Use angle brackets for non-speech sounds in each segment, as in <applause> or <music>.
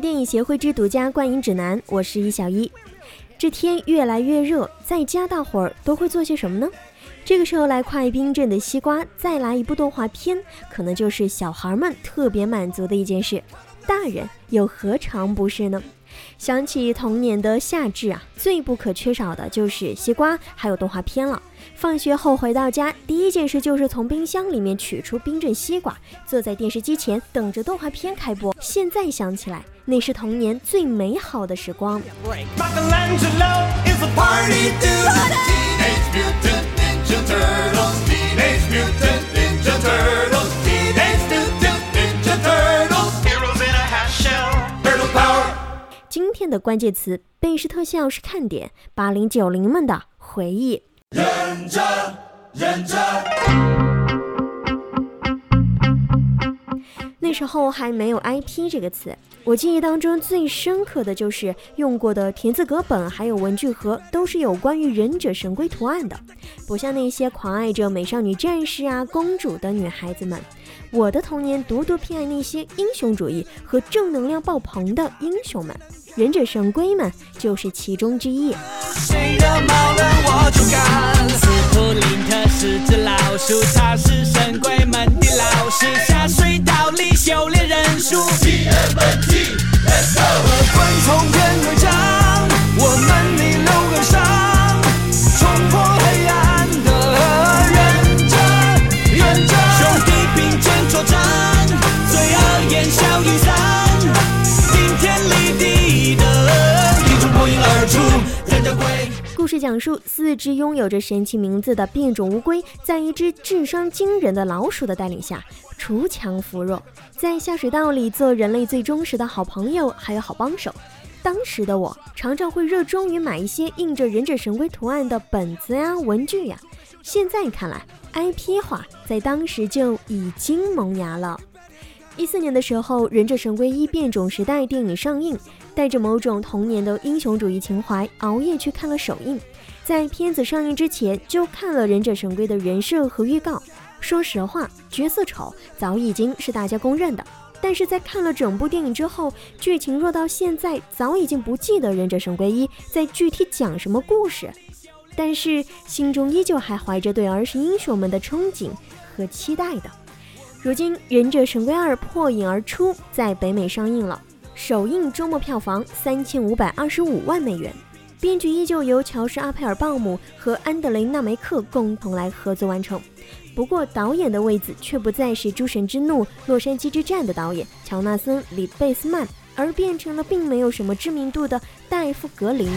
电影协会之独家观影指南，我是一小一。这天越来越热，在家大伙儿都会做些什么呢？这个时候来块冰镇的西瓜，再来一部动画片，可能就是小孩们特别满足的一件事。大人又何尝不是呢？想起童年的夏至啊，最不可缺少的就是西瓜，还有动画片了。放学后回到家，第一件事就是从冰箱里面取出冰镇西瓜，坐在电视机前等着动画片开播。现在想起来，那是童年最美好的时光。今天的关键词：背时特效是看点，八零九零们的回忆。忍着，忍着。时候还没有 IP 这个词，我记忆当中最深刻的就是用过的田字格本还有文具盒都是有关于忍者神龟图案的，不像那些狂爱着美少女战士啊、公主的女孩子们。我的童年独独偏爱那些英雄主义和正能量爆棚的英雄们。忍者神龟们就是其中之一。斯普林特是只老鼠，他是神鬼们的老师。下水道里修炼忍术。TMT，Let's go。和昆虫变队长，讲述四只拥有着神奇名字的变种乌龟，在一只智商惊人的老鼠的带领下，锄强扶弱，在下水道里做人类最忠实的好朋友，还有好帮手。当时的我常常会热衷于买一些印着忍者神龟图案的本子呀、文具呀。现在看来，IP 化在当时就已经萌芽了。一四年的时候，《忍者神龟一变种时代》电影上映，带着某种童年的英雄主义情怀，熬夜去看了首映。在片子上映之前，就看了《忍者神龟》的人设和预告。说实话，角色丑早已经是大家公认的。但是在看了整部电影之后，剧情弱到现在早已经不记得《忍者神龟一》在具体讲什么故事，但是心中依旧还怀着对儿时英雄们的憧憬和期待的。如今，《忍者神龟二》破影而出，在北美上映了。首映周末票房三千五百二十五万美元。编剧依旧由乔什·阿佩尔鲍姆和安德雷·纳梅克共同来合作完成。不过，导演的位子却不再是《诸神之怒》《洛杉矶之战》的导演乔纳森·里贝斯曼，而变成了并没有什么知名度的戴夫·格林。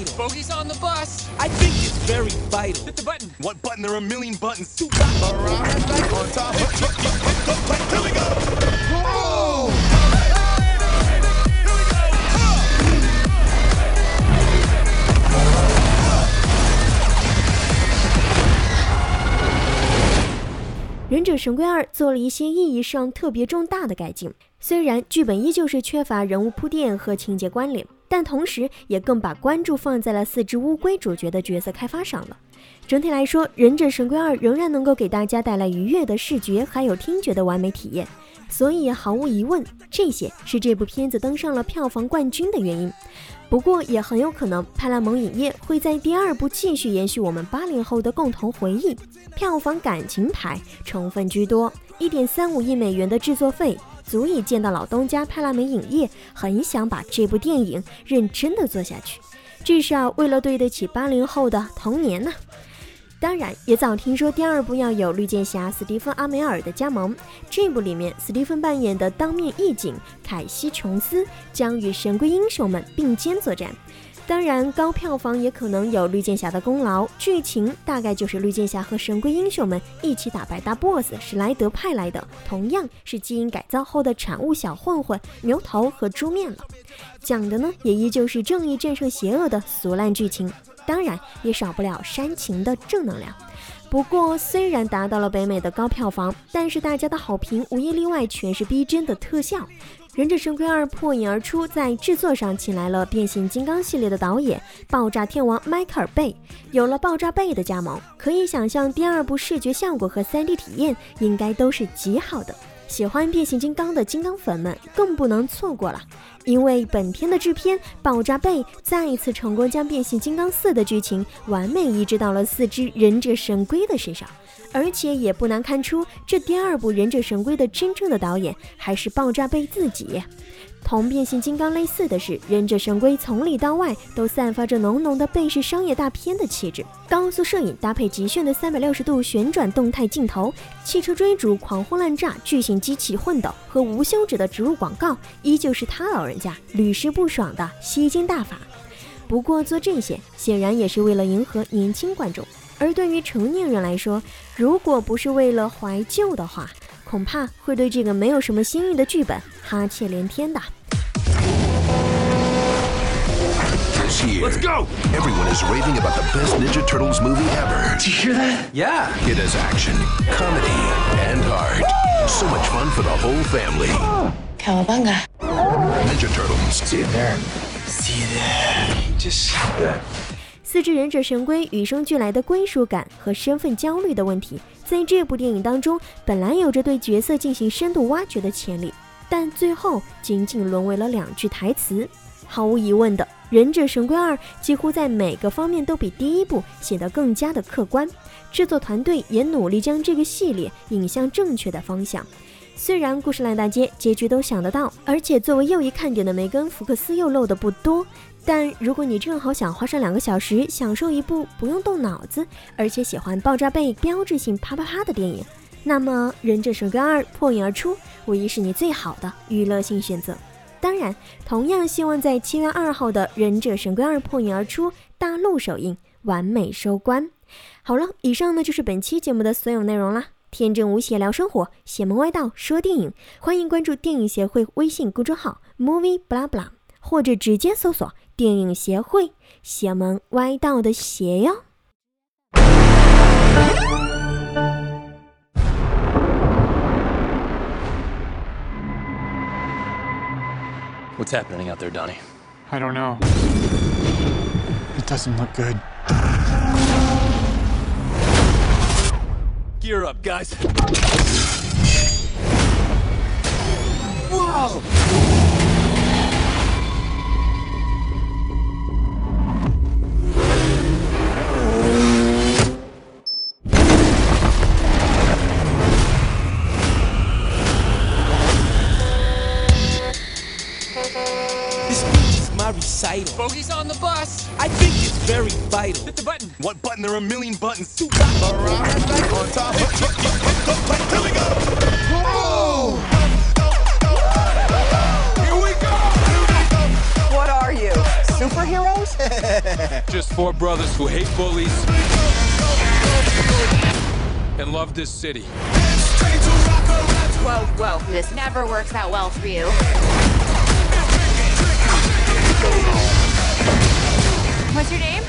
Recital. Bogey's on the bus. I think it's very vital. Hit the button. What button? There are a million buttons. Two buttons. Around, on top. Here we go. Oh! 忍者神龟二做了一些意义上特别重大的改进，虽然剧本依旧是缺乏人物铺垫和情节关联。但同时，也更把关注放在了四只乌龟主角的角色开发上了。整体来说，《忍者神龟二》仍然能够给大家带来愉悦的视觉还有听觉的完美体验。所以，毫无疑问，这些是这部片子登上了票房冠军的原因。不过，也很有可能派拉蒙影业会在第二部继续延续我们八零后的共同回忆，票房感情牌成分居多。一点三五亿美元的制作费。足以见到老东家派拉梅影业很想把这部电影认真的做下去，至少为了对得起八零后的童年呢。当然，也早听说第二部要有绿箭侠斯蒂芬阿梅尔的加盟，这部里面斯蒂芬扮演的当面义警凯西琼斯将与神龟英雄们并肩作战。当然，高票房也可能有绿箭侠的功劳。剧情大概就是绿箭侠和神龟英雄们一起打败大 BOSS 史莱德派来的，同样是基因改造后的产物小混混牛头和猪面了。讲的呢，也依旧是正义战胜邪恶的俗烂剧情，当然也少不了煽情的正能量。不过，虽然达到了北美的高票房，但是大家的好评无一例外全是逼真的特效。《忍者神龟二》破影而出，在制作上请来了变形金刚系列的导演爆炸天王迈克尔贝。有了爆炸贝的加盟，可以想象第二部视觉效果和 3D 体验应该都是极好的。喜欢变形金刚的金刚粉们更不能错过了，因为本片的制片爆炸贝再一次成功将变形金刚四的剧情完美移植到了四只忍者神龟的身上。而且也不难看出，这第二部《忍者神龟》的真正的导演还是爆炸贝自己。同变形金刚类似的是，《忍者神龟》从里到外都散发着浓浓的贝氏商业大片的气质。高速摄影搭配极炫的三百六十度旋转动态镜头，汽车追逐、狂轰滥炸、巨型机器混斗和无休止的植入广告，依旧是他老人家屡试不爽的吸金大法。不过做这些，显然也是为了迎合年轻观众。而对于成年人来说，如果不是为了怀旧的话，恐怕会对这个没有什么新意的剧本哈欠连天的。This year, Let's go! Everyone is raving about the best Ninja Turtles movie ever. Did you hear that? Yeah. It has action, comedy, and heart. So much fun for the whole family. Cowabunga. Ninja Turtles. See you there. See you there. Just see that. 四只忍者神龟与生俱来的归属感和身份焦虑的问题，在这部电影当中本来有着对角色进行深度挖掘的潜力，但最后仅仅沦为了两句台词。毫无疑问的，《忍者神龟二》几乎在每个方面都比第一部显得更加的客观，制作团队也努力将这个系列引向正确的方向。虽然故事烂大街，结局都想得到，而且作为又一看点的梅根·福克斯又漏的不多。但如果你正好想花上两个小时享受一部不用动脑子，而且喜欢爆炸背标志性啪啪啪的电影，那么《忍者神龟二》破影而出，无疑是你最好的娱乐性选择。当然，同样希望在七月二号的《忍者神龟二》破影而出大陆首映完美收官。好了，以上呢就是本期节目的所有内容啦。天真无邪聊生活，邪门歪道说电影，欢迎关注电影协会微信公众号 movie blah blah，或者直接搜索电影协会，邪门歪道的邪哟。What's happening out there, Donnie? I don't know. It doesn't look good. Gear up, guys. Whoa! My recital. Bogey's on the bus. I think it's very vital. Hit the button. What button? There are a million buttons. Two dots around on top. Here we go. Whoa! Here we go. What are you? Superheroes? <laughs> Just four brothers who hate bullies and love this city. Whoa, whoa. This never works out well for you. What's your name?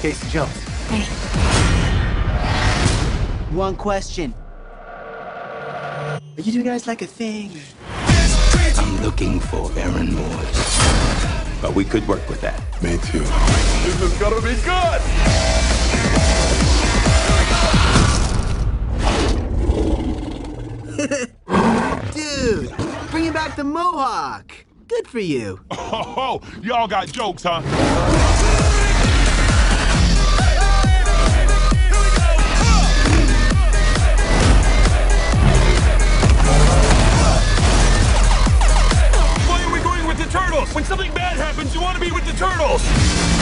Casey Jones. Hey. One question. Are you two guys like a thing? I'm looking for Aaron Moores. But we could work with that. Me too. This is gonna be good! <laughs> Dude, bringing back the mohawk. Good for you. <laughs> Oh, y'all got jokes, huh? Why are we going with the turtles? When something bad happens, you want to be with the turtles.